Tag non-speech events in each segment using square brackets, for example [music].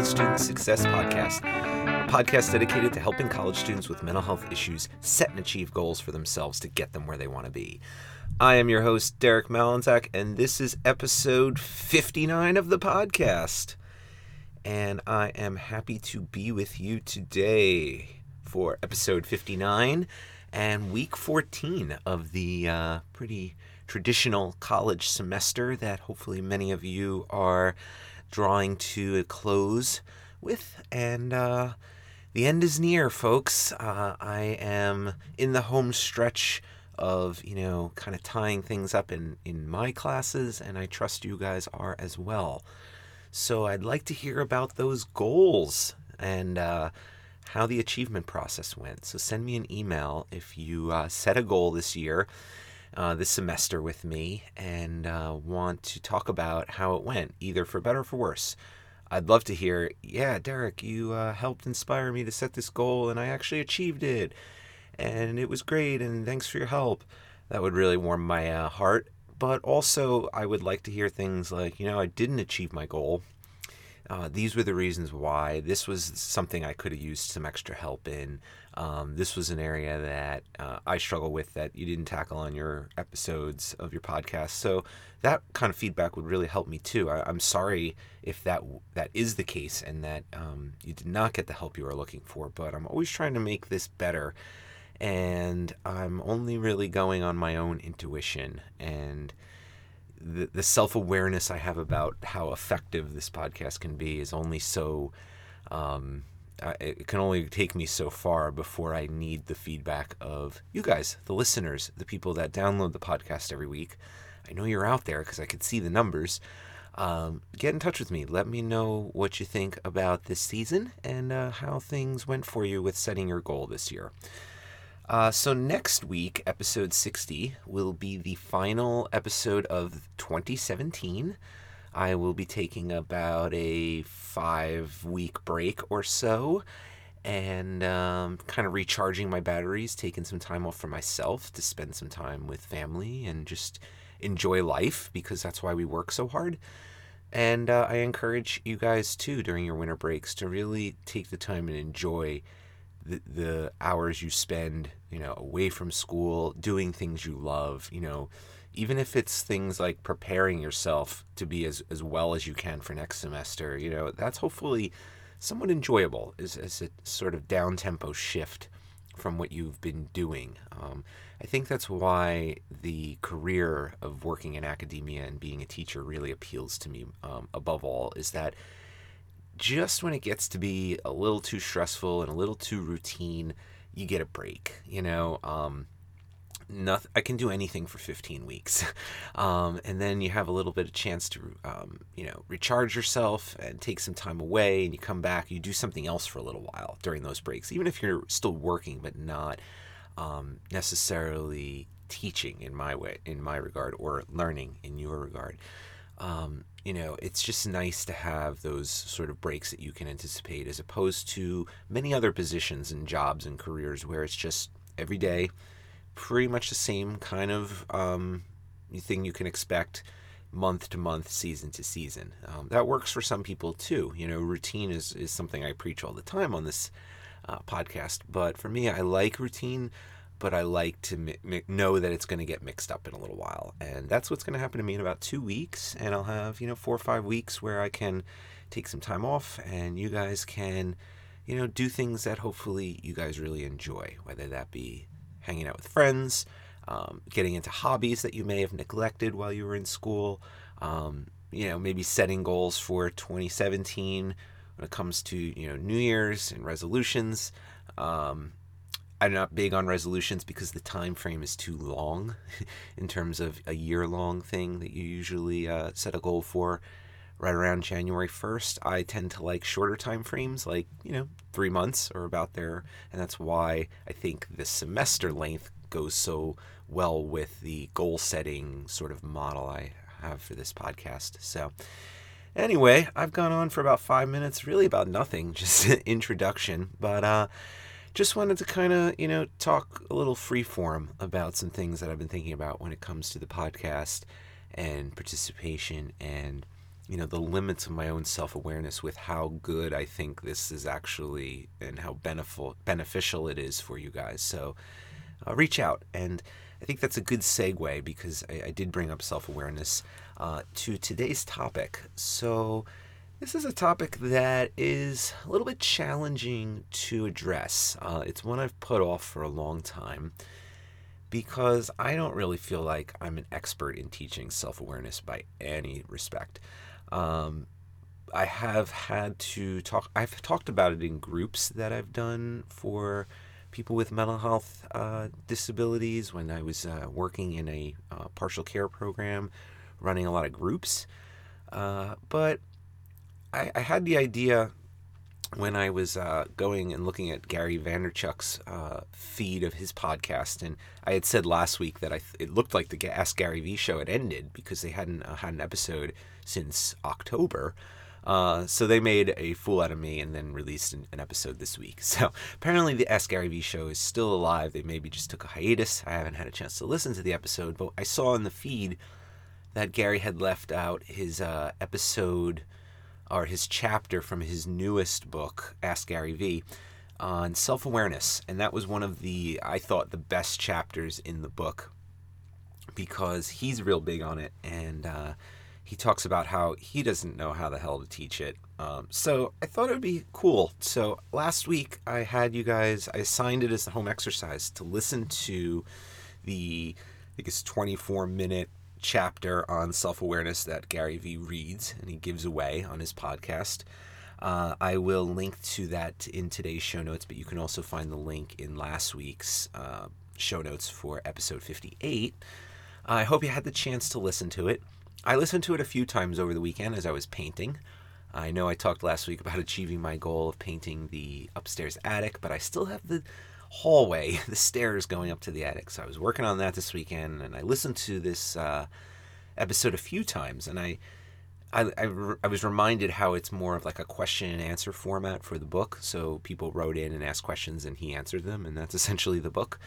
College Student Success Podcast, a podcast dedicated to helping college students with mental health issues set and achieve goals for themselves to get them where they want to be. I am your host, Derek Malinzak, and this is episode 59 of the podcast. And I am happy to be with you today for episode 59 and week 14 of the uh, pretty traditional college semester that hopefully many of you are drawing to a close with. And uh, the end is near, folks. Uh, I am in the home stretch of, you know, kind of tying things up in, in my classes, and I trust you guys are as well. So I'd like to hear about those goals and uh, how the achievement process went. So send me an email if you uh, set a goal this year, uh, this semester with me, and uh, want to talk about how it went, either for better or for worse. I'd love to hear, yeah, Derek, you uh, helped inspire me to set this goal, and I actually achieved it, and it was great, and thanks for your help. That would really warm my uh, heart. But also, I would like to hear things like, you know, I didn't achieve my goal uh, these were the reasons why. This was something I could have used some extra help in. Um, this was an area that uh, I struggle with that you didn't tackle on your episodes of your podcast. So that kind of feedback would really help me too. I, am sorry if that that is the case and that um, you did not get the help you were looking for. But I'm always trying to make this better, and I'm only really going on my own intuition and the, the self awareness I have about how effective this podcast can be is only so. Um, it can only take me so far before I need the feedback of you guys, the listeners, the people that download the podcast every week. I know you're out there because I can see the numbers. Um, get in touch with me. Let me know what you think about this season and uh, how things went for you with setting your goal this year. Uh, so next week, episode 60, will be the final episode of 2017. I will be taking about a five week break or so and um, kind of recharging my batteries, taking some time off for myself to spend some time with family and just enjoy life because that's why we work so hard. And uh, I encourage you guys too during your winter breaks to really take the time and enjoy the, the hours you spend, you know, away from school, doing things you love, you know, even if it's things like preparing yourself to be as, as well as you can for next semester, you know, that's hopefully somewhat enjoyable as, as a sort of down tempo shift from what you've been doing. Um, I think that's why the career of working in academia and being a teacher really appeals to me um, above all, is that just when it gets to be a little too stressful and a little too routine, you get a break. You know, um, nothing. I can do anything for 15 weeks, [laughs] um, and then you have a little bit of chance to, um, you know, recharge yourself and take some time away, and you come back. You do something else for a little while during those breaks, even if you're still working, but not um, necessarily teaching in my way, in my regard, or learning in your regard. Um, you know, it's just nice to have those sort of breaks that you can anticipate as opposed to many other positions and jobs and careers where it's just every day, pretty much the same kind of um, thing you can expect month to month, season to season. Um, that works for some people too. You know, routine is, is something I preach all the time on this uh, podcast. But for me, I like routine but I like to mi- mi- know that it's going to get mixed up in a little while. And that's what's going to happen to me in about two weeks. And I'll have, you know, four or five weeks where I can take some time off and you guys can, you know, do things that hopefully you guys really enjoy, whether that be hanging out with friends, um, getting into hobbies that you may have neglected while you were in school, um, you know, maybe setting goals for 2017 when it comes to, you know, New Year's and resolutions. Um, I'm not big on resolutions because the time frame is too long [laughs] in terms of a year long thing that you usually uh, set a goal for right around January 1st. I tend to like shorter time frames, like, you know, three months or about there. And that's why I think the semester length goes so well with the goal setting sort of model I have for this podcast. So, anyway, I've gone on for about five minutes, really about nothing, [laughs] just introduction. But, uh, just wanted to kind of, you know, talk a little free form about some things that I've been thinking about when it comes to the podcast and participation and, you know the limits of my own self-awareness with how good I think this is actually and how beneficial beneficial it is for you guys. So uh, reach out, and I think that's a good segue because I, I did bring up self-awareness uh, to today's topic. So this is a topic that is a little bit challenging to address. Uh, it's one I've put off for a long time because I don't really feel like I'm an expert in teaching self awareness by any respect. Um, I have had to talk, I've talked about it in groups that I've done for people with mental health uh, disabilities when I was uh, working in a uh, partial care program, running a lot of groups. Uh, but I, I, had the idea when I was uh, going and looking at Gary Vaynerchuk's uh, feed of his podcast, and I had said last week that I th- it looked like the Ask Gary Vee show had ended because they hadn't uh, had an episode since October. Uh, so they made a fool out of me and then released an, an, episode this week. [laughs] So apparently the Ask Gary Vee show is still alive. They maybe just took a hiatus. I haven't had a chance to listen to the episode, but I saw in the feed that Gary had left out his uh, episode or his chapter from his newest book, Ask Gary Vee, on self awareness. And that was one of the, I thought, the best chapters in the book because he's real big on it. And uh, he talks about how he doesn't know how the hell to teach it. Um, so I thought it would be cool. So last week I had you guys, I assigned it as a home exercise to listen to the, I think it's 24 minute chapter on self awareness that Gary Vee reads and he gives away on his podcast. Uh, I will link to that in today's show notes, but you can also find the link in last week's uh, show notes for episode 58. I hope you had the chance to listen to it. I listened to it a few times over the weekend as I was painting. I know I talked last week about achieving my goal of painting the upstairs attic, but I still have the hallway, [laughs] the stairs going up to the attic. So I was working on that this weekend, and I listened to this uh, episode a few times, and I, I, I, I, was reminded how it's more of like a question and answer format for the book. So people wrote in and asked questions, and he answered them, and that's [laughs] essentially the book.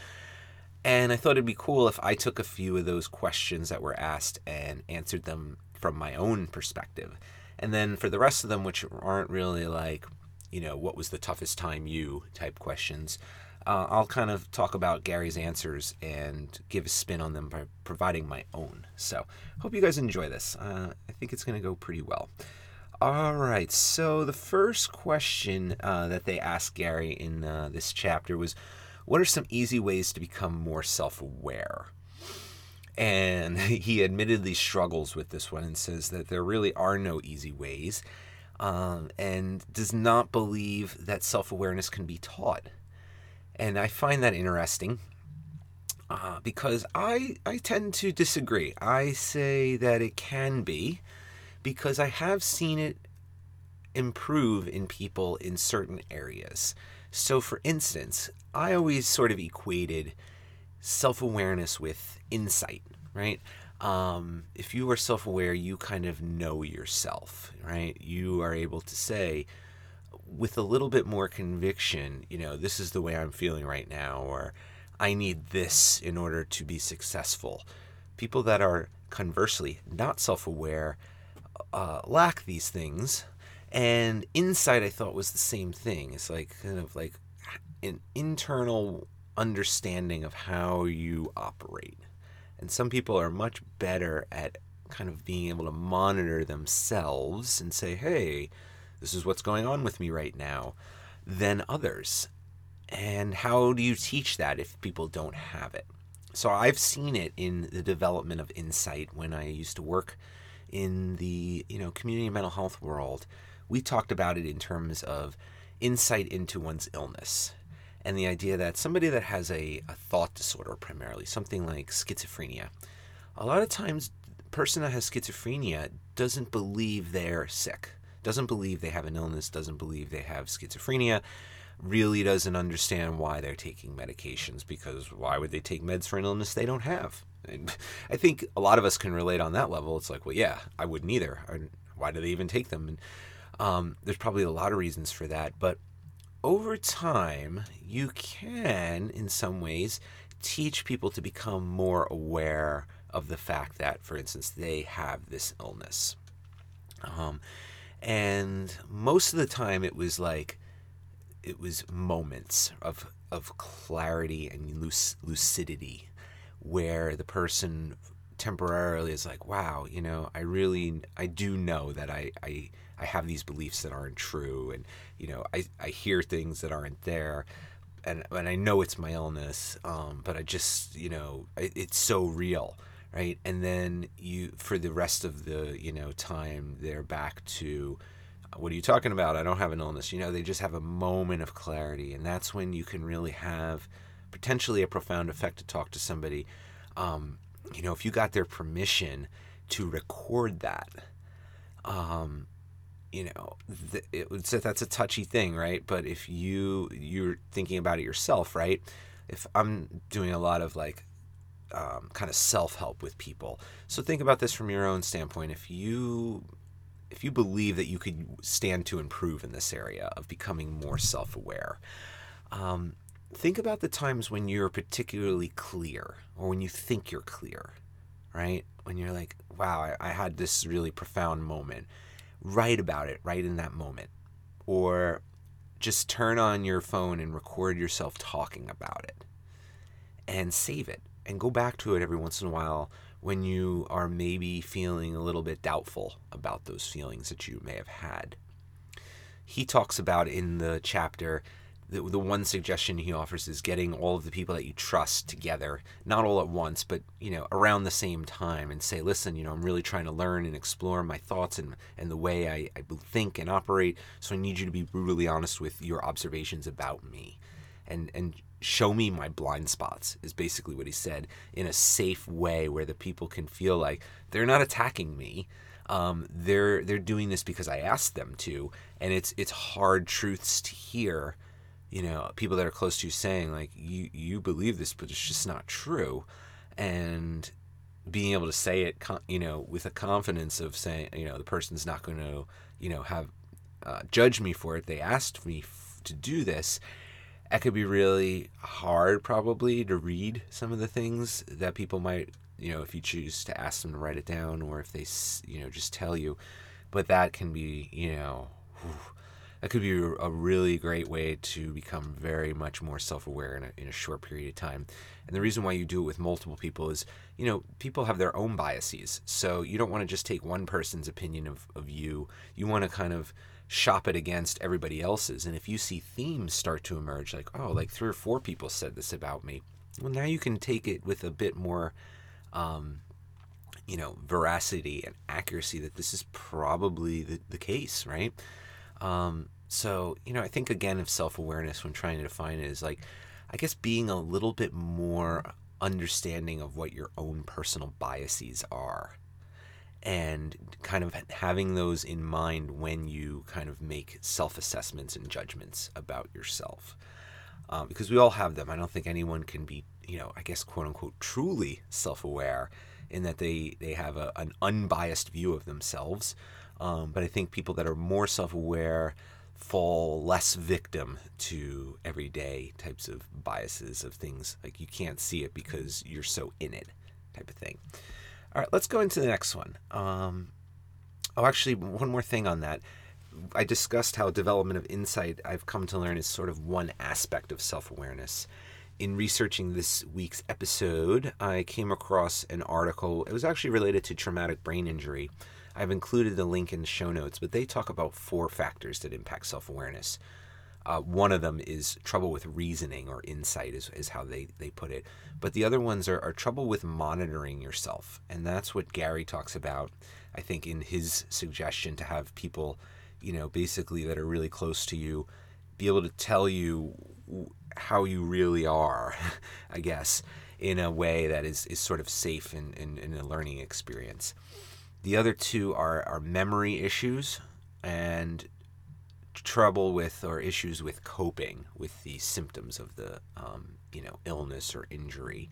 And I thought it'd be cool if I took a few of those questions that were asked and answered them from my own perspective. And then for the rest of them, which aren't really like, you know, what was the toughest time you type questions, uh, I'll kind of talk about Gary's answers and give a spin on them by providing my own. So, hope you guys enjoy this. Uh, I think it's going to go pretty well. All right, so the first question uh, that they asked Gary in uh, this chapter was What are some easy ways to become more self aware? And [laughs] he admittedly struggles with this one and says that there really are no easy ways um, and does not believe that self awareness can be taught. And I find that interesting uh, because I, I tend to disagree. I say that it can be because I have seen it improve in people in certain areas. So, for instance, I always sort of equated self awareness with insight, right? Um, if you are self aware, you kind of know yourself, right? You are able to say, with a little bit more conviction, you know, this is the way I'm feeling right now, or I need this in order to be successful. People that are conversely not self aware uh, lack these things. And insight, I thought, was the same thing. It's like kind of like an internal understanding of how you operate. And some people are much better at kind of being able to monitor themselves and say, hey, this is what's going on with me right now, than others. And how do you teach that if people don't have it? So I've seen it in the development of insight when I used to work in the you know community mental health world. We talked about it in terms of insight into one's illness and the idea that somebody that has a, a thought disorder primarily something like schizophrenia a lot of times the person that has schizophrenia doesn't believe they're sick doesn't believe they have an illness, doesn't believe they have schizophrenia, really doesn't understand why they're taking medications because why would they take meds for an illness they don't have? And I think a lot of us can relate on that level. It's like, well, yeah, I wouldn't either. Why do they even take them? And um, there's probably a lot of reasons for that. But over time, you can, in some ways, teach people to become more aware of the fact that, for instance, they have this illness. Um, and most of the time it was like, it was moments of, of clarity and luc- lucidity where the person temporarily is like, wow, you know, I really, I do know that I, I, I have these beliefs that aren't true. And, you know, I, I hear things that aren't there and, and I know it's my illness. Um, but I just, you know, it, it's so real. Right. And then you, for the rest of the, you know, time they're back to, what are you talking about? I don't have an illness. You know, they just have a moment of clarity. And that's when you can really have potentially a profound effect to talk to somebody. Um, you know, if you got their permission to record that, um, you know, th- it say that's a touchy thing, right? But if you you're thinking about it yourself, right? If I'm doing a lot of like um, kind of self help with people, so think about this from your own standpoint. If you if you believe that you could stand to improve in this area of becoming more self aware, um, think about the times when you're particularly clear or when you think you're clear, right? When you're like, wow, I, I had this really profound moment. Write about it right in that moment. Or just turn on your phone and record yourself talking about it and save it and go back to it every once in a while when you are maybe feeling a little bit doubtful about those feelings that you may have had. He talks about in the chapter the, the one suggestion he offers is getting all of the people that you trust together, not all at once, but you know around the same time, and say, listen, you know, I'm really trying to learn and explore my thoughts and and the way I, I think and operate. So I need you to be brutally honest with your observations about me, and and show me my blind spots is basically what he said in a safe way where the people can feel like they're not attacking me. Um, they're they're doing this because I asked them to, and it's it's hard truths to hear you know people that are close to you saying like you you believe this but it's just not true. And being able to say it you know with a confidence of saying you know the person's not going to you know have uh, judge me for it. They asked me f- to do this it could be really hard probably to read some of the things that people might you know if you choose to ask them to write it down or if they you know just tell you. But that can be you know that could be a really great way to become very much more self-aware in a, in a short period of time. And the reason why you do it with multiple people is you know people have their own biases. So you don't want to just take one person's opinion of, of you. You want to kind of shop it against everybody else's. And if you see themes start to emerge like oh like three or four people said this about me well now you can take it with a bit more um, you know veracity and accuracy that this is probably the, the case right? Um, so, you know, I think again of self awareness when trying to define it is like, I guess being a little bit more understanding of what your own personal biases are and kind of having those in mind when you kind of make self assessments and judgments about yourself. Um, because we all have them. I don't think anyone can be, you know, I guess, quote unquote, truly self aware in that they, they have a, an unbiased view of themselves. Um, but I think people that are more self aware fall less victim to everyday types of biases of things like you can't see it because you're so in it type of thing. All right, let's go into the next one. Um, oh, actually, one more thing on that. I discussed how development of insight I've come to learn is sort of one aspect of self awareness. In researching this week's episode, I came across an article. It was actually related to traumatic brain injury I've included the link in the show notes, but they talk about four factors that impact self awareness. Uh, one of them is trouble with reasoning or insight, is, is how they, they put it. But the other ones are, are trouble with monitoring yourself. And that's what Gary talks about, I think, in his suggestion to have people, you know, basically that are really close to you be able to tell you how you really are, [laughs] I guess, in a way that is, is sort of safe in, in, in a learning experience. The other two are, are memory issues and trouble with or issues with coping with the symptoms of the um, you know illness or injury.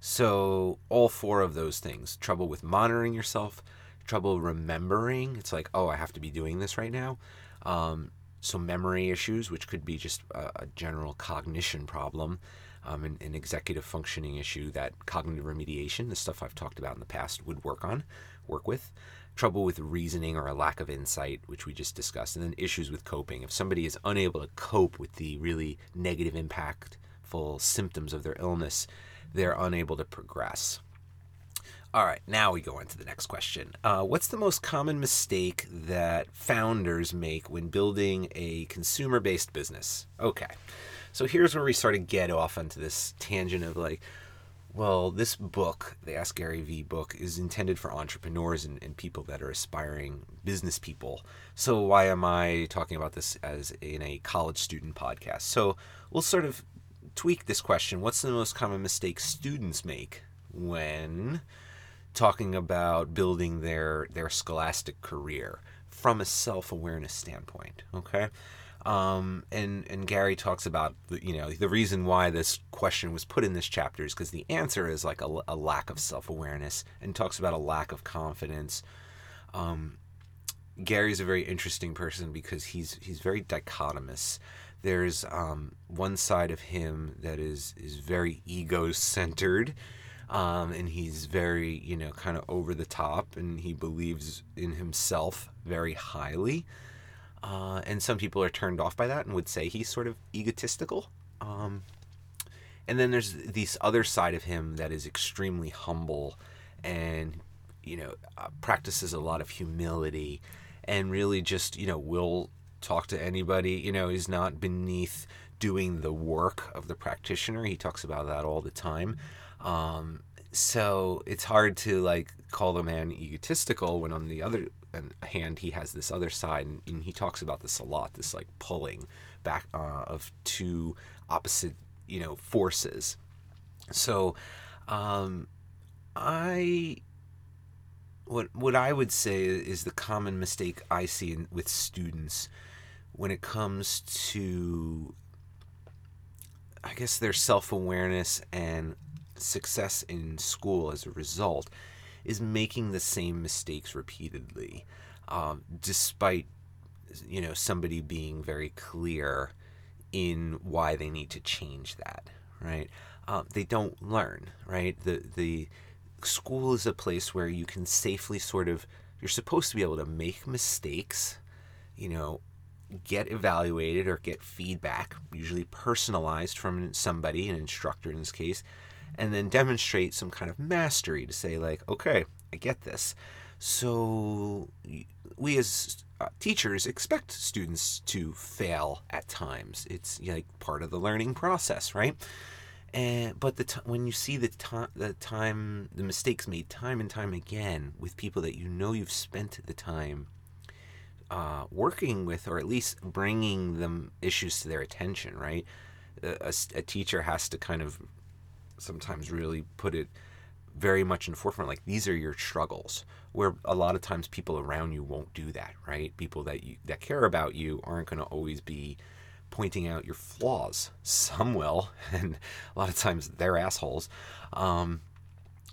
So all four of those things: trouble with monitoring yourself, trouble remembering. It's like, oh, I have to be doing this right now. Um, so memory issues, which could be just a, a general cognition problem, um, an, an, executive functioning issue that cognitive remediation, the stuff I've talked about in the past, would work on work with. Trouble with reasoning or a lack of insight, which we just discussed, and then issues with coping. If somebody is unable to cope with the really negative, impactful symptoms of their illness, they're unable to progress. All right, now we go on to the next question. Uh, what's the most common mistake that founders make when building a consumer based business? Okay, so here's where we sort of get off onto this tangent of like, well, this book, the Ask Gary Vee book, is intended for entrepreneurs and, and people that are aspiring business people. So why am I talking about this as in a college student podcast? So we'll sort of tweak this question. What's the most common mistake students make when talking about building their their scholastic career from a self-awareness standpoint okay um, and and Gary talks about the, you know the reason why this question was put in this chapter is because the answer is like a, a lack of self-awareness and talks about a lack of confidence. Um, Gary's a very interesting person because he's he's very dichotomous. There's um, one side of him that is is very ego centered um, and he's very you know kind of over the top and he believes in himself very highly uh, and some people are turned off by that and would say he's sort of egotistical. Um, and then there's this other side of him that is extremely humble and you know uh, practices a lot of humility and really just you know will talk to anybody you know is not beneath doing the work of the practitioner. He talks about that all the time. Um, so it's hard to like call the man egotistical when on the other hand he has this other side and, and he talks about this a lot this like pulling back uh, of two opposite you know forces. So um, i what what i would say is the common mistake i see in, with students when it comes to i guess their self-awareness and success in school as a result is making the same mistakes repeatedly, um, despite you know somebody being very clear in why they need to change that. Right? Um, they don't learn. Right? The the school is a place where you can safely sort of you're supposed to be able to make mistakes. You know, get evaluated or get feedback, usually personalized from somebody, an instructor in this case, and then demonstrate some kind of mastery to say like okay i get this. So we as uh, teachers expect students to fail at times. It's like part of the learning process right? And but the t- when you see the time the time the mistakes made time and time again with people that you know you've spent the time uh, working with or at least bringing them issues to their attention right? A, a, teacher has to kind of sometimes really put it very much in forefront like these are your struggles where a lot of times people around you won't do that right? People that you that care about you aren't going to always be pointing out your flaws. Some will [laughs] and a lot of times they're assholes um,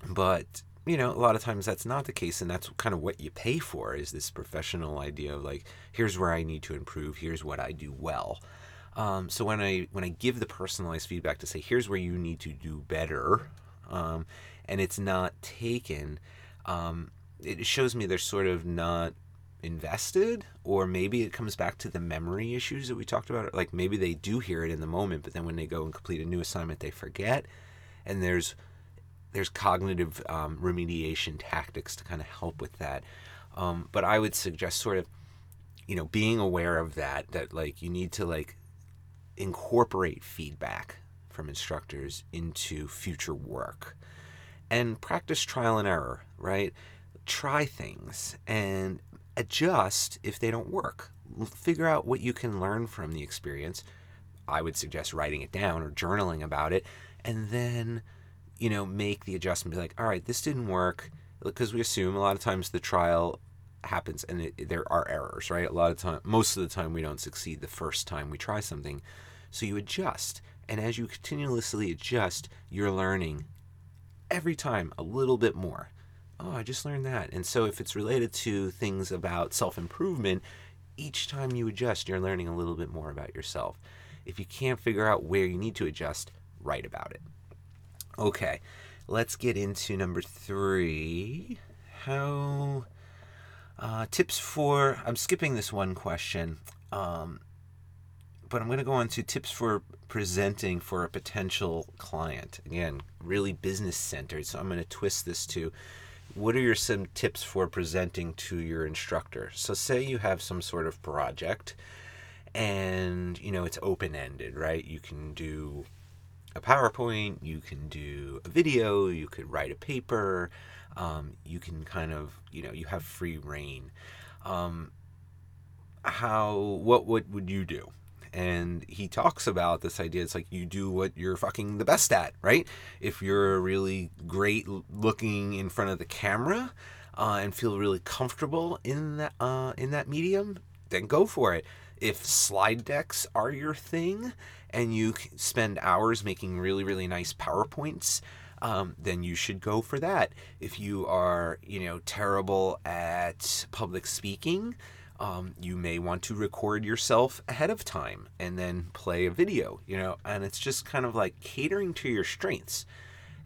but you know a lot of times that's not the case and that's kind of what you pay for is this professional idea of like here's where i need to improve here's what i do well um, so when I when I give the personalized feedback to say here's where you need to do better, um, and it's not taken, um, it shows me they're sort of not invested, or maybe it comes back to the memory issues that we talked about. Like maybe they do hear it in the moment, but then when they go and complete a new assignment, they forget, and there's there's cognitive um, remediation tactics to kind of help with that. Um, but I would suggest sort of, you know, being aware of that. That like you need to like incorporate feedback from instructors into future work and practice trial and error, right? Try things and adjust if they don't work. Figure out what you can learn from the experience. I would suggest writing it down or journaling about it and then, you know, make the adjustment. Be like, all right, this didn't work because we assume a lot of times the trial happens and it, there are errors, right? A lot of time, most of the time, we don't succeed the first time we try something. So you adjust. And as you continuously adjust, you're learning every time a little bit more. Oh, I just learned that. And so if it's related to things about self improvement, each time you adjust, you're learning a little bit more about yourself. If you can't figure out where you need to adjust, write about it. Okay, let's get into number three. How Uh, tips for I'm skipping this one question, um, but I'm going to go on to tips for presenting for a potential client. Again, really business centered. So I'm going to twist this to what are your some tips for presenting to your instructor? So say you have some sort of project and you know it's open ended, right? You can do a PowerPoint, you can do a video, you could write a paper, um, you can kind of you know you have free reign. Um, how what what would you do? And he talks about this idea. It's like you do what you're fucking the best at right? If you're really great looking in front of the camera uh, and feel really comfortable in that uh, in that medium then go for it. If slide decks are your thing and you spend hours making really really nice powerpoints um, then you should go for that. If you are you know terrible at public speaking um, you may want to record yourself ahead of time and then play a video, you know, and it's just kind of like catering to your strengths.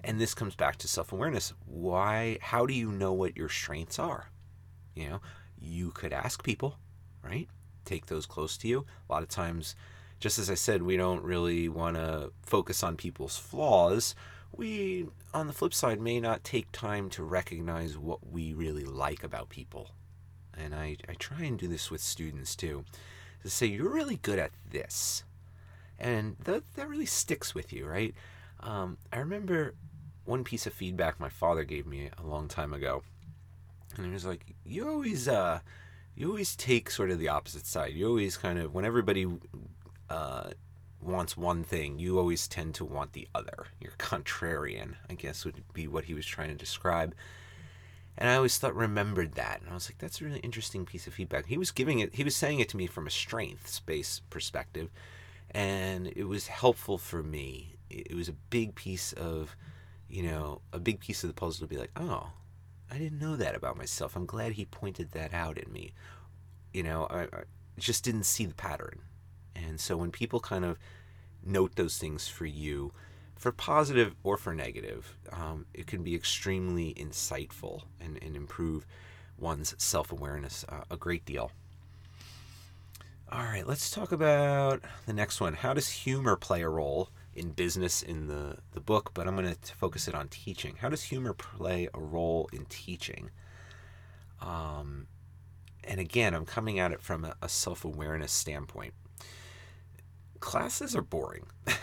And this comes back to self awareness. Why, how do you know what your strengths are? You know, you could ask people, right? Take those close to you. A lot of times, just as I said, we don't really want to focus on people's flaws. We, on the flip side, may not take time to recognize what we really like about people and I, I try and do this with students too, to say, you're really good at this. And that, that really sticks with you, right? Um, I remember one piece of feedback my father gave me a long time ago. And he was like, you always, uh, you always take sort of the opposite side. You always kind of, when everybody uh, wants one thing, you always tend to want the other. You're contrarian, I guess would be what he was trying to describe. And I always thought remembered that. And I was like, that's a really interesting piece of feedback. He was giving it he was saying it to me from a strengths based perspective. And it was helpful for me. It was a big piece of, you know, a big piece of the puzzle to be like, oh, I didn't know that about myself. I'm glad he pointed that out in me. You know, I, I just didn't see the pattern. And so when people kind of note those things for you, for positive or for negative, um, it can be extremely insightful and, and improve one's self awareness uh, a great deal. All right, let's talk about the next one. How does humor play a role in business in the, the book? But I'm going to focus it on teaching. How does humor play a role in teaching? Um, and again, I'm coming at it from a, a self awareness standpoint classes are boring. [laughs]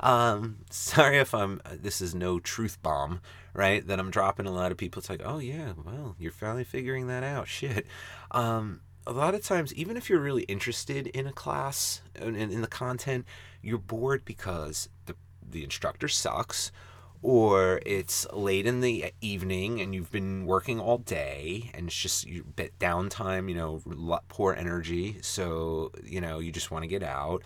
um, sorry if I'm. This is no truth bomb, right? That I'm dropping a lot of people. It's like, oh yeah, well, you're finally figuring that out. Shit. Um, a lot of times, even if you're really interested in a class and in, in the content, you're bored because the the instructor sucks or it's late in the evening and you've been working all day and it's just you bit downtime you know poor energy so you know you just want to get out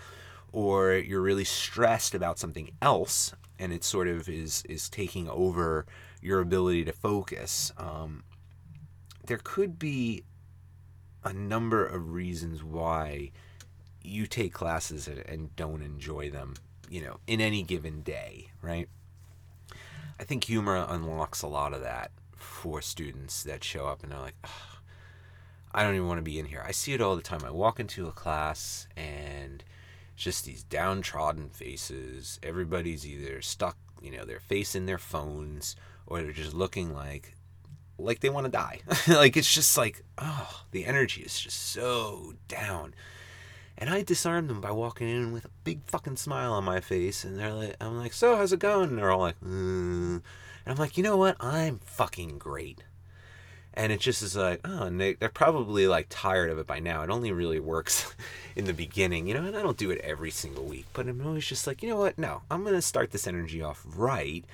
or you're really stressed about something else and it sort of is is taking over your ability to focus um, there could be a number of reasons why you take classes and, don't enjoy them you know in any given day right i think humor unlocks a lot of that for students that show up and they're like I don't even want to be in here. I see it all the time. I walk into a class and just these downtrodden faces. Everybody's either stuck, you know, they're facing their phones or they're just looking like like they want to die. [laughs] like it's just like, oh, the energy is just so down. And I disarm them by walking in with a big fucking smile on my face, and they're like, I'm like, so how's it going? And they're all like, mm. and I'm like, you know what? I'm fucking great and it just is like oh and they, they're probably like tired of it by now. It only really works [laughs] in the beginning you know and i don't do it every single week but i'm always just like you know what? No i'm gonna start this energy off right.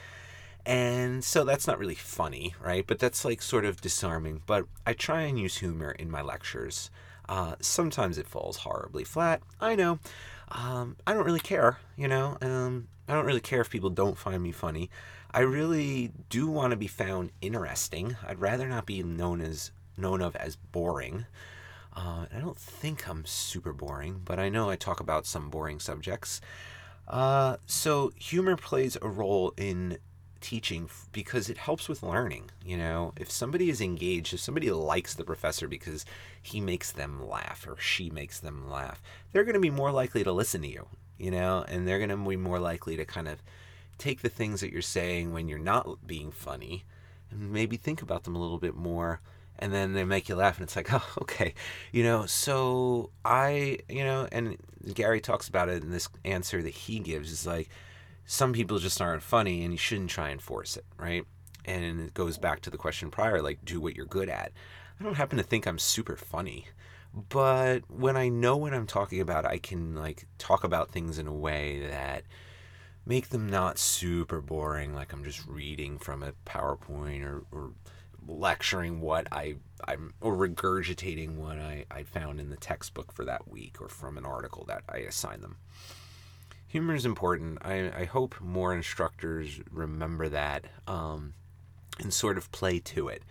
And so that's not really funny right? But that's like sort of disarming. But i try and use humor in my lectures. Uh, sometimes it falls horribly flat. I know. Um, i don't really care you know? Um, i don't really care if people don't find me funny I really do want to be found interesting. I'd rather not be known as known of as boring. Uh, I don't think I'm super boring, but I know I talk about some boring subjects. Uh, so humor plays a role in teaching because it helps with learning. You know, if somebody is engaged, if somebody likes the professor because he makes them laugh or she makes them laugh, they're going to be more likely to listen to you, you know, and they're going to be more likely to kind of take the things that you're saying when you're not being funny and maybe think about them a little bit more and then they make you laugh and it's like [laughs] oh okay. You know so i you know and gary talks about it in this answer that he gives is like some people just aren't funny and you shouldn't try and force it right? And it goes back to the question prior like do what you're good at. I don't happen to think i'm super funny but when i know what i'm talking about i can like talk about things in a way that make them not super boring like i'm just reading from a powerpoint or, or lecturing what I I'm or regurgitating what I, I found in the textbook for that week or from an article that I assigned them. Humor is important. I, I hope more instructors remember that um, and sort of play to it.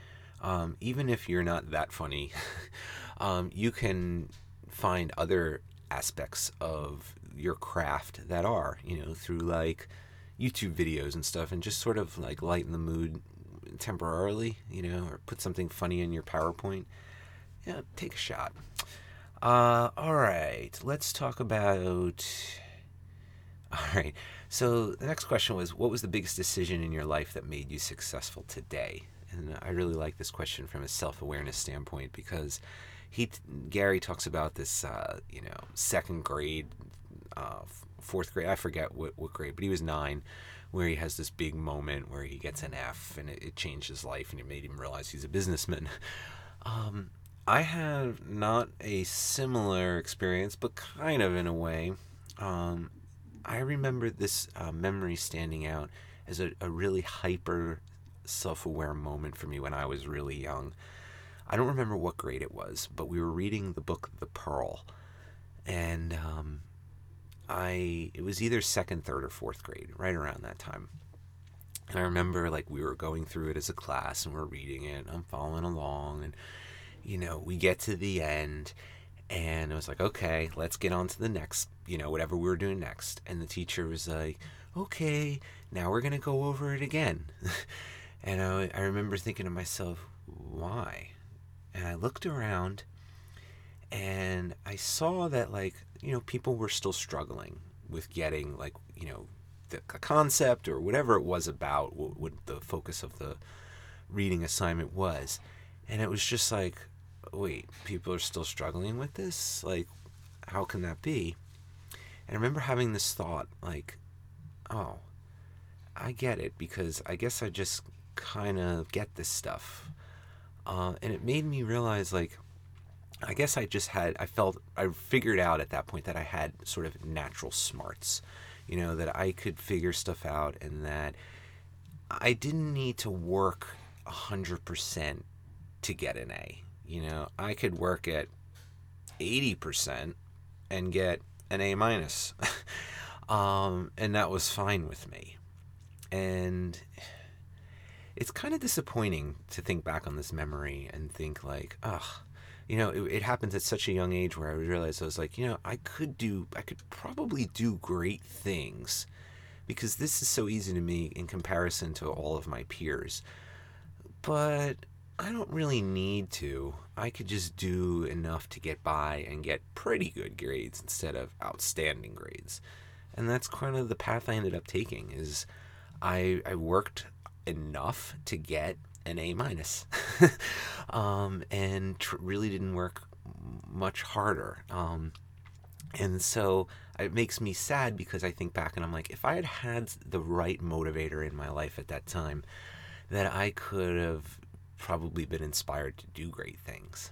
Um, even if you're not that funny, [laughs] um, you can find other aspects of your craft that are, you know, through like YouTube videos and stuff, and just sort of like lighten the mood temporarily, you know, or put something funny in your PowerPoint, yeah, take a shot. Uh, all right, let's talk about. [laughs] All right, so the next question was What was the biggest decision in your life that made you successful today? And I really like this question from a self awareness standpoint because he, Gary talks about this, uh, you know, second grade, uh, fourth grade, I forget what, what grade, but he was nine where he has this big moment where he gets an F and it, it changed his life and it made him realize he's a businessman. [laughs] Um, I have not a similar experience, but kind of in a way. Um, I remember this uh, memory standing out as a, a really hyper self aware moment for me when I was really young. I don't remember what grade it was, but we were reading the book The Pearl. And um, I it was either second, third, or fourth grade, right around that time. And I remember like we were going through it as a class and we're reading it. I'm following along, and you know we get to the end, and it was like, okay, let's get on to the next, you know, whatever we were doing next. And the teacher was like, okay, now we're gonna go over it again. [laughs] and I, I remember thinking to myself, why? And I looked around, and I saw that like you know, people were still struggling with getting like, you know, the concept or whatever it was about what, what the focus of the reading assignment was. And it was just like, wait, people are still struggling with this? Like, how can that be? And I remember having this thought, like, oh, I get it because I guess I just kind of get this stuff. Uh, and it made me realize, like, I guess I just had, I felt, I figured out at that point that I had sort of natural smarts, you know, that I could figure stuff out and that I didn't need to work 100% to get an A. You know, I could work at 80% and get an A minus. [laughs] um, and that was fine with me. And it's kind of disappointing to think back on this memory and think like, ugh, you know, it, it happens at such a young age where I realized I was like, you know, I could do, I could probably do great things because this is so easy to me in comparison to all of my peers. But I don't really need to. I could just do enough to get by and get pretty good grades instead of outstanding grades. And that's kind of the path I ended up taking is I I worked enough to get an A minus, [laughs] um, and tr- really didn't work much harder. Um, and so it makes me sad because I think back and I'm like, if I had had the right motivator in my life at that time, that I could have probably been inspired to do great things.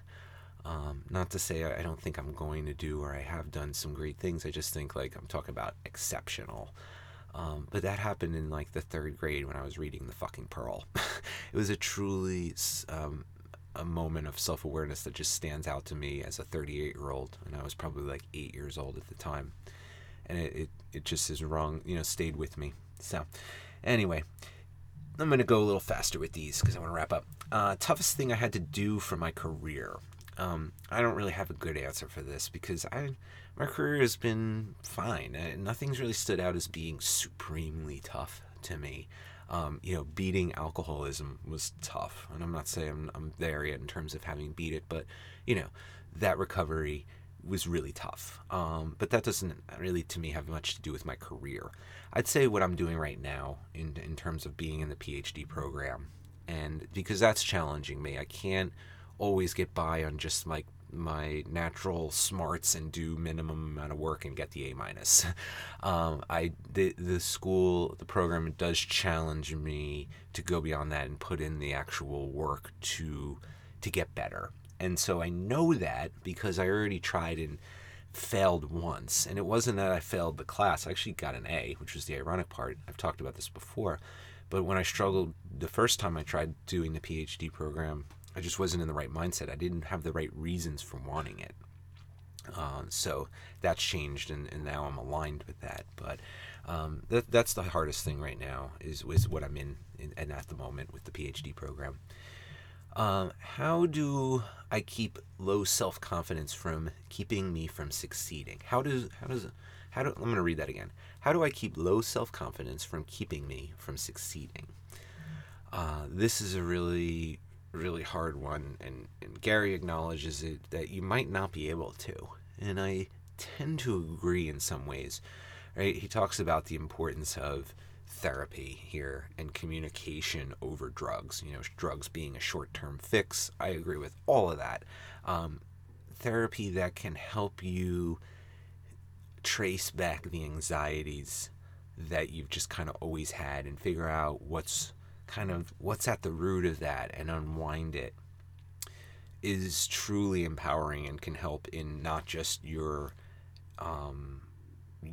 Um, not to say I don't think I'm going to do or I have done some great things. I just think like I'm talking about exceptional. Um, but that happened in like the third grade when I was reading The Fucking Pearl. [laughs] it was a truly um, a moment of self awareness that just stands out to me as a 38 year old. And I was probably like eight years old at the time. And it, it, it just is wrong, you know, stayed with me. So, anyway, I'm going to go a little faster with these because I want to wrap up. Uh, toughest thing I had to do for my career. Um, I don't really have a good answer for this because I my career has been fine. Uh, nothing's really stood out as being supremely tough to me. Um, you know, beating alcoholism was tough, and I'm not saying I'm, I'm there yet in terms of having beat it, but you know, that recovery was really tough. Um, but that doesn't really, to me, have much to do with my career. I'd say what I'm doing right now in in terms of being in the PhD program, and because that's challenging me, I can't always get by on just like my natural smarts and do minimum amount of work and get the A minus. [laughs] Um, I the the school the program does challenge me to go beyond that and put in the actual work to to get better. And so I know that because I already tried and failed once. And it wasn't that I failed the class. I actually got an A, which was the ironic part. I've talked about this before. But when I struggled the first time I tried doing the PhD program, I just wasn't in the right mindset. I didn't have the right reasons for wanting it. Uh, so that's changed, and, and, now I'm aligned with that. But um, that, that's the hardest thing right now is, is what I'm in, in and at the moment with the PhD program. Um, how do I keep low self confidence from keeping me from succeeding? How does how does how do I'm going to read that again. How do I keep low self confidence from keeping me from succeeding? Uh, this is a really really hard one, and, and Gary acknowledges it that you might not be able to, and I tend to agree in some ways. Right? He talks about the importance of therapy here and communication over drugs. You know, drugs being a short-term fix. I agree with all of that. Um, therapy that can help you trace back the anxieties that you've just kind of always had and figure out what's kind of what's at the root of that and unwind it is truly empowering and can help in not just your um,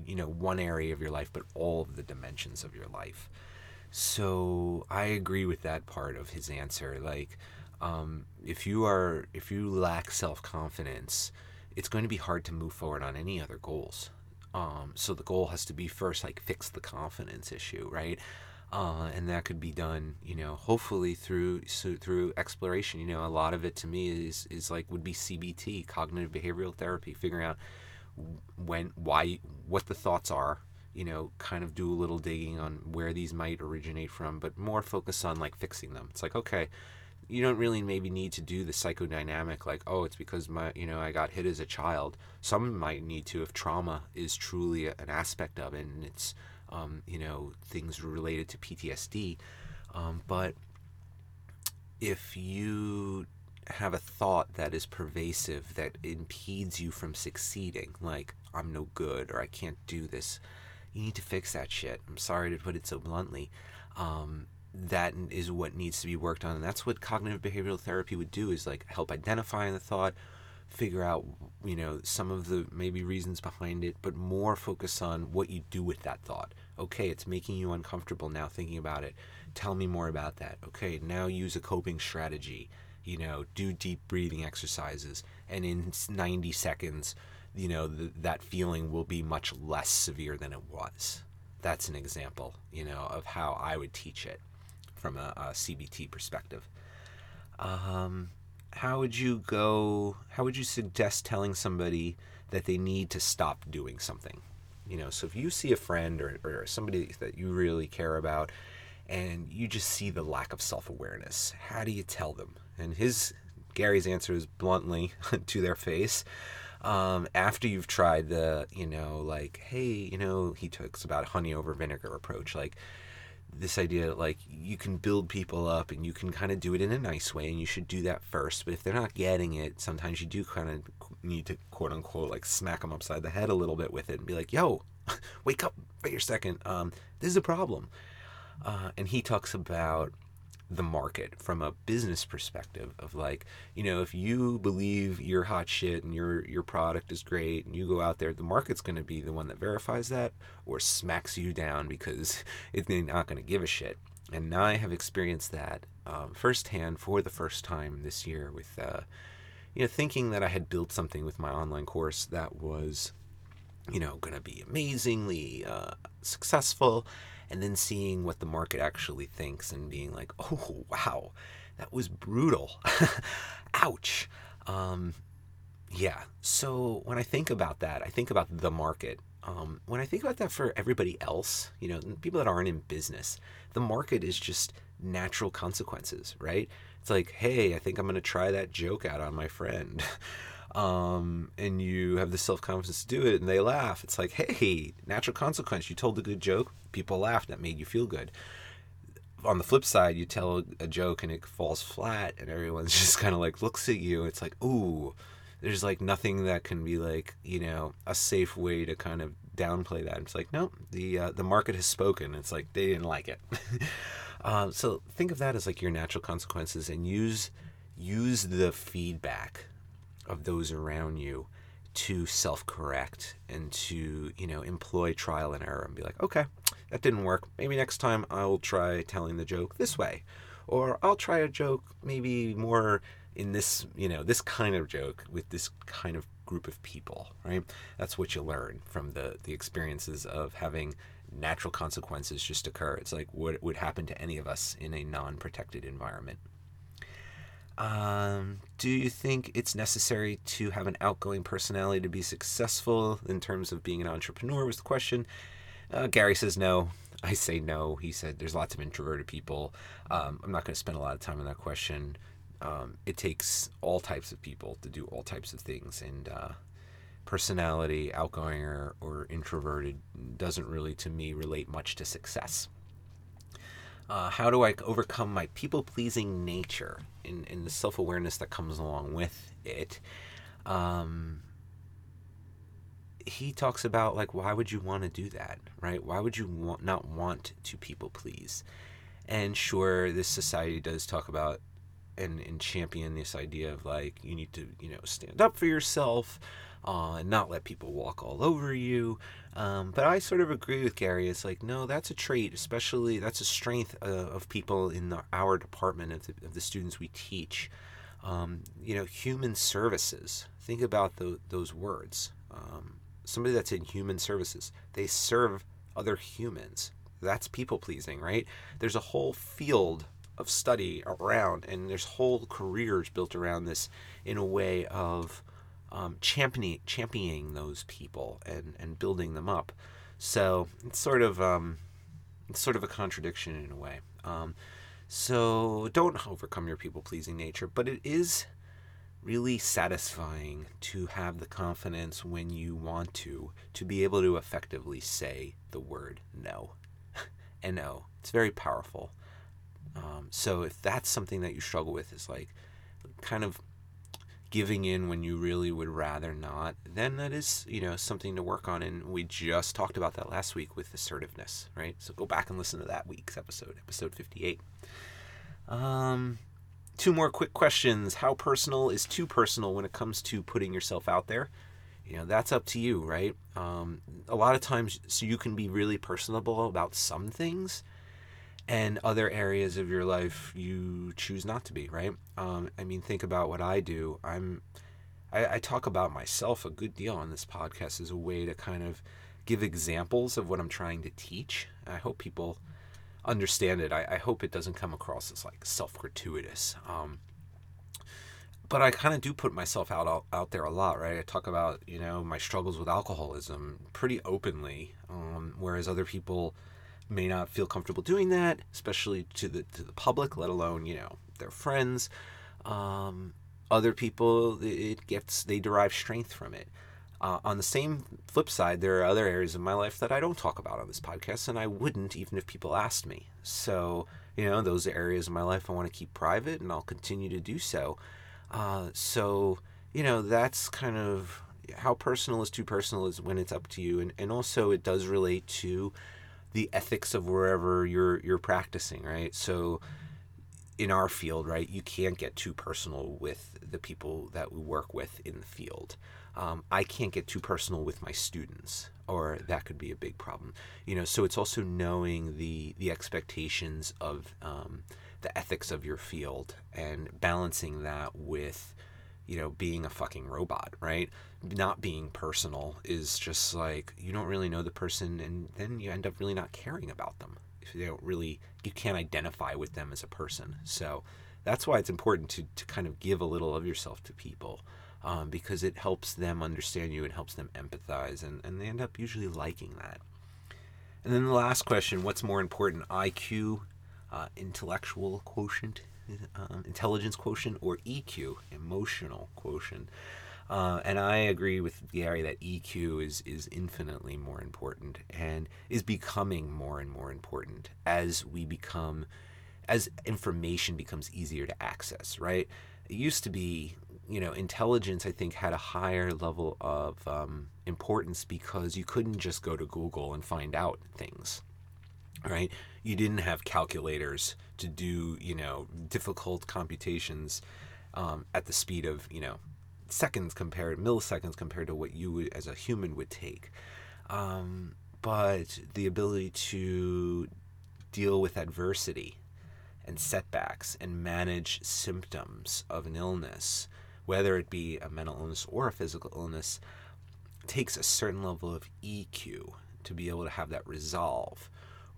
you know one area of your life but all of the dimensions of your life. So i agree with that part of his answer. Like um, if you are if you lack self-confidence it's going to be hard to move forward on any other goals. Um, so the goal has to be first like fix the confidence issue right uh, and that could be done, you know, hopefully through so through exploration. You know, a lot of it to me is is like would be CBT, cognitive behavioral therapy, figuring out when why what the thoughts are. You know, kind of do a little digging on where these might originate from, but more focus on like fixing them. It's like okay, you don't really maybe need to do the psychodynamic like oh it's because my you know I got hit as a child. Some might need to if trauma is truly an aspect of it and it's um, you know, things related to PTSD. Um, but if you have a thought that is pervasive that impedes you from succeeding, like I'm no good or I can't do this, you need to fix that shit. I'm sorry to put it so bluntly. Um, that is what needs to be worked on, and that's what cognitive behavioral therapy would do: is like help identify the thought, figure out you know some of the maybe reasons behind it but more focus on what you do with that thought okay it's making you uncomfortable now thinking about it. Tell me more about that. Okay now use a coping strategy you know do deep breathing exercises and in 90 seconds you know th- that feeling will be much less severe than it was. That's an example you know of how i would teach it from a, a cbt perspective. Um, how would you go how would you suggest telling somebody that they need to stop doing something you know so if you see a friend or, or somebody that you really care about and you just see the lack of self-awareness how do you tell them? And his gary's answer is bluntly [laughs] to their face um, after you've tried the you know like hey you know he talks about honey over vinegar approach like this idea that like you can build people up and you can kind of do it in a nice way and you should do that first but if they're not getting it sometimes you do kind of need to quote unquote like smack them upside the head a little bit with it and be like yo [laughs] wake up wait a second. Um, this is a problem. Uh, and he talks about the market from a business perspective of like you know if you believe you're hot shit and your your product is great and you go out there the market's going to be the one that verifies that or smacks you down because [laughs] it's not going to give a shit. And I have experienced that um, firsthand for the first time this year with uh, you know thinking that I had built something with my online course that was you know going to be amazingly uh, successful and then seeing what the market actually thinks and being like, oh, wow, that was brutal. [laughs] Ouch. Um, yeah. So when I think about that, I think about the market. Um, when I think about that for everybody else, you know, people that aren't in business, the market is just natural consequences, right? It's like, hey, I think I'm going to try that joke out on my friend. [laughs] um, and you have the self confidence to do it, and they laugh. It's like, hey, natural consequence. You told a good joke, people laughed, that made you feel good. On the flip side, you tell a joke and it falls flat, and everyone's [laughs] just kind of like looks at you. It's like, ooh, there's like nothing that can be like you know a safe way to kind of downplay that. It's like nope, the uh, the market has spoken. It's like they didn't like it. [laughs] uh, so think of that as like your natural consequences and use use the feedback of those around you to self-correct and to you know employ trial and error and be like okay that didn't work. Maybe next time i'll try telling the joke this way or i'll try a joke maybe more in this you know this kind of joke with this kind of group of people right? That's what you learn from the the experiences of having natural consequences just occur. It's like what would happen to any of us in a non-protected environment. Um, do you think it's necessary to have an outgoing personality to be successful in terms of being an entrepreneur was the question. Uh, gary says no. I say no. He said there's lots of introverted people. Um, i'm not going to spend a lot of time on that question. Um, it takes all types of people to do all types of things and uh, personality outgoing or, or, introverted doesn't really to me relate much to success. Uh, how do i overcome my people-pleasing nature and, and the self-awareness that comes along with it? Um, he talks about like why would you want to do that right? Why would you want, not want to people please and sure this society does talk about and, and champion this idea of like you need to you know stand up for yourself uh, and not let people walk all over you. Um, but I sort of agree with Gary. It's like no, that's a trait, especially that's a strength uh, of people in the, our department of the, of the students we teach. Um, you know, human services. Think about the, those words. Um, somebody that's in human services, they serve other humans. That's people pleasing, right? There's a whole field of study around, and there's whole careers built around this in a way of um, championing championing those people and and building them up. So it's sort of um, it's sort of a contradiction in a way. Um, so don't overcome your people pleasing nature, but it is really satisfying to have the confidence when you want to to be able to effectively say the word no. [laughs] and no, it's very powerful. Um, so if that's something that you struggle with, is like kind of giving in when you really would rather not, then that is, you know, something to work on. And we just talked about that last week with assertiveness, right? So go back and listen to that week's episode, episode 58. Um, two more quick questions. How personal is too personal when it comes to putting yourself out there? You know, that's up to you, right? Um, a lot of times, so you can be really personable about some things and other areas of your life you choose not to be right? Um, i mean think about what i do. I'm I, I, talk about myself a good deal on this podcast as a way to kind of give examples of what i'm trying to teach. I hope people understand it. I, I hope it doesn't come across as like self-gratuitous. Um, but I kind of do put myself out, out there a lot, right? I talk about you know my struggles with alcoholism pretty openly, um, whereas other people may not feel comfortable doing that, especially to the to the public, let alone you know their friends. Um, other people, it gets they derive strength from it. Uh, on the same flip side, there are other areas of my life that I don't talk about on this podcast, and I wouldn't even if people asked me. So, you know, those areas of my life I want to keep private, and I'll continue to do so. Uh, so, you know, that's kind of how personal is too personal is when it's up to you, and and also it does relate to the ethics of wherever you're you're practicing, right? So in our field, right, you can't get too personal with the people that we work with in the field. Um, I can't get too personal with my students, or that could be a big problem. You know, so it's also knowing the the expectations of um, the ethics of your field and balancing that with you know, being a fucking robot, right? Not being personal is just like you don't really know the person, and then you end up really not caring about them if they don't really, you can't identify with them as a person. So that's why it's important to, to kind of give a little of yourself to people um, because it helps them understand you, it helps them empathize, and, and they end up usually liking that. And then the last question what's more important, IQ, uh, intellectual quotient, um, intelligence quotient, or EQ, emotional quotient? Uh, and I agree with Gary that EQ is is infinitely more important and is becoming more and more important as we become as information becomes easier to access, right? It used to be, you know, intelligence, I think, had a higher level of um, importance because you couldn't just go to Google and find out things, right? You didn't have calculators to do, you know, difficult computations um, at the speed of, you know, seconds compared, milliseconds compared to what you would, as a human would take. Um, but the ability to deal with adversity and setbacks and manage symptoms of an illness, whether it be a mental illness or a physical illness, takes a certain level of EQ to be able to have that resolve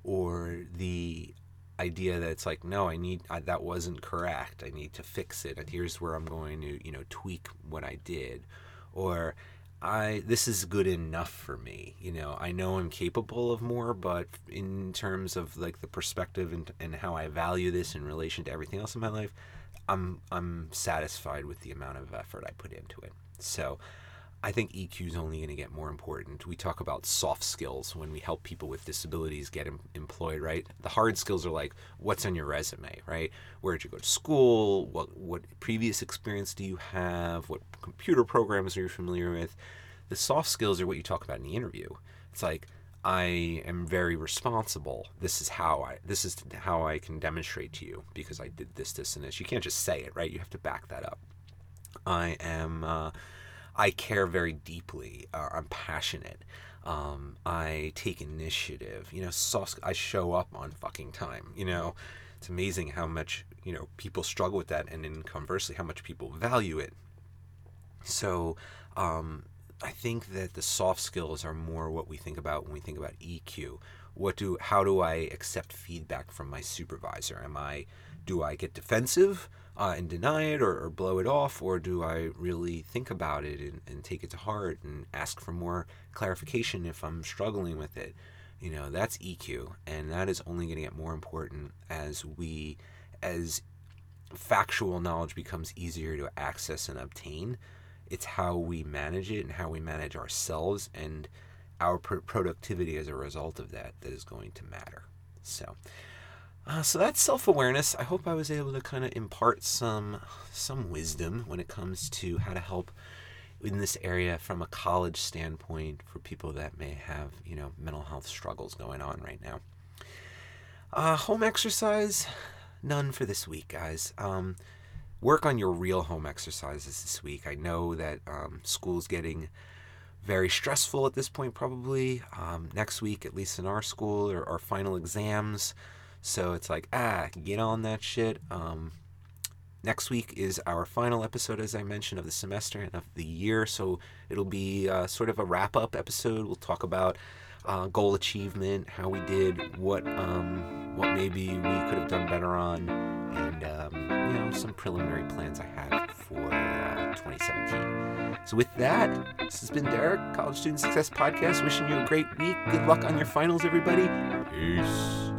or the idea that it's like no i need I, that wasn't correct i need to fix it and here's where i'm going to you know tweak what i did or I this is good enough for me. You know, I know I'm capable of more, but in terms of like the perspective and, and how I value this in relation to everything else in my life, I'm I'm satisfied with the amount of effort I put into it. So I think EQ is only going to get more important. We talk about soft skills when we help people with disabilities get em- employed, right? The hard skills are like what's on your resume, right? Where did you go to school? What what previous experience do you have? What computer programs are you familiar with? The soft skills are what you talk about in the interview. It's like I am very responsible. This is how I this is how I can demonstrate to you because I did this, this, and this. You can't just say it, right? You have to back that up. I am. Uh, I care very deeply. Uh, I'm passionate. Um, I take initiative. You know, I show up on fucking time. You know, it's amazing how much you know people struggle with that, and then conversely, how much people value it. So, um, I think that the soft skills are more what we think about when we think about EQ. What do how do I accept feedback from my supervisor? Am I do I get defensive? Uh, and deny it or, or, blow it off, or do I really think about it and, and take it to heart and ask for more clarification if I'm struggling with it? You know, that's EQ, and that is only going to get more important as we, as factual knowledge becomes easier to access and obtain. It's how we manage it and how we manage ourselves and our pr- productivity as a result of that that is going to matter. So, uh, so that's self-awareness. I hope I was able to kind of impart some some wisdom when it comes to how to help in this area from a college standpoint for people that may have you know mental health struggles going on right now. Uh, home exercise, none for this week, guys. Um, work on your real home exercises this week. I know that um, school's getting very stressful at this point, probably. Um, next week, at least in our school, or our final exams. So it's like, ah, get on that shit. Um, next week is our final episode, as I mentioned, of the semester and of the year. So it'll be uh, sort of a wrap up episode. We'll talk about uh, goal achievement, how we did, what um, what maybe we could have done better on, and um, you know some preliminary plans I have for uh, 2017. So with that, this has been Derek, College Student Success Podcast, wishing you a great week. Good luck on your finals, everybody. Peace.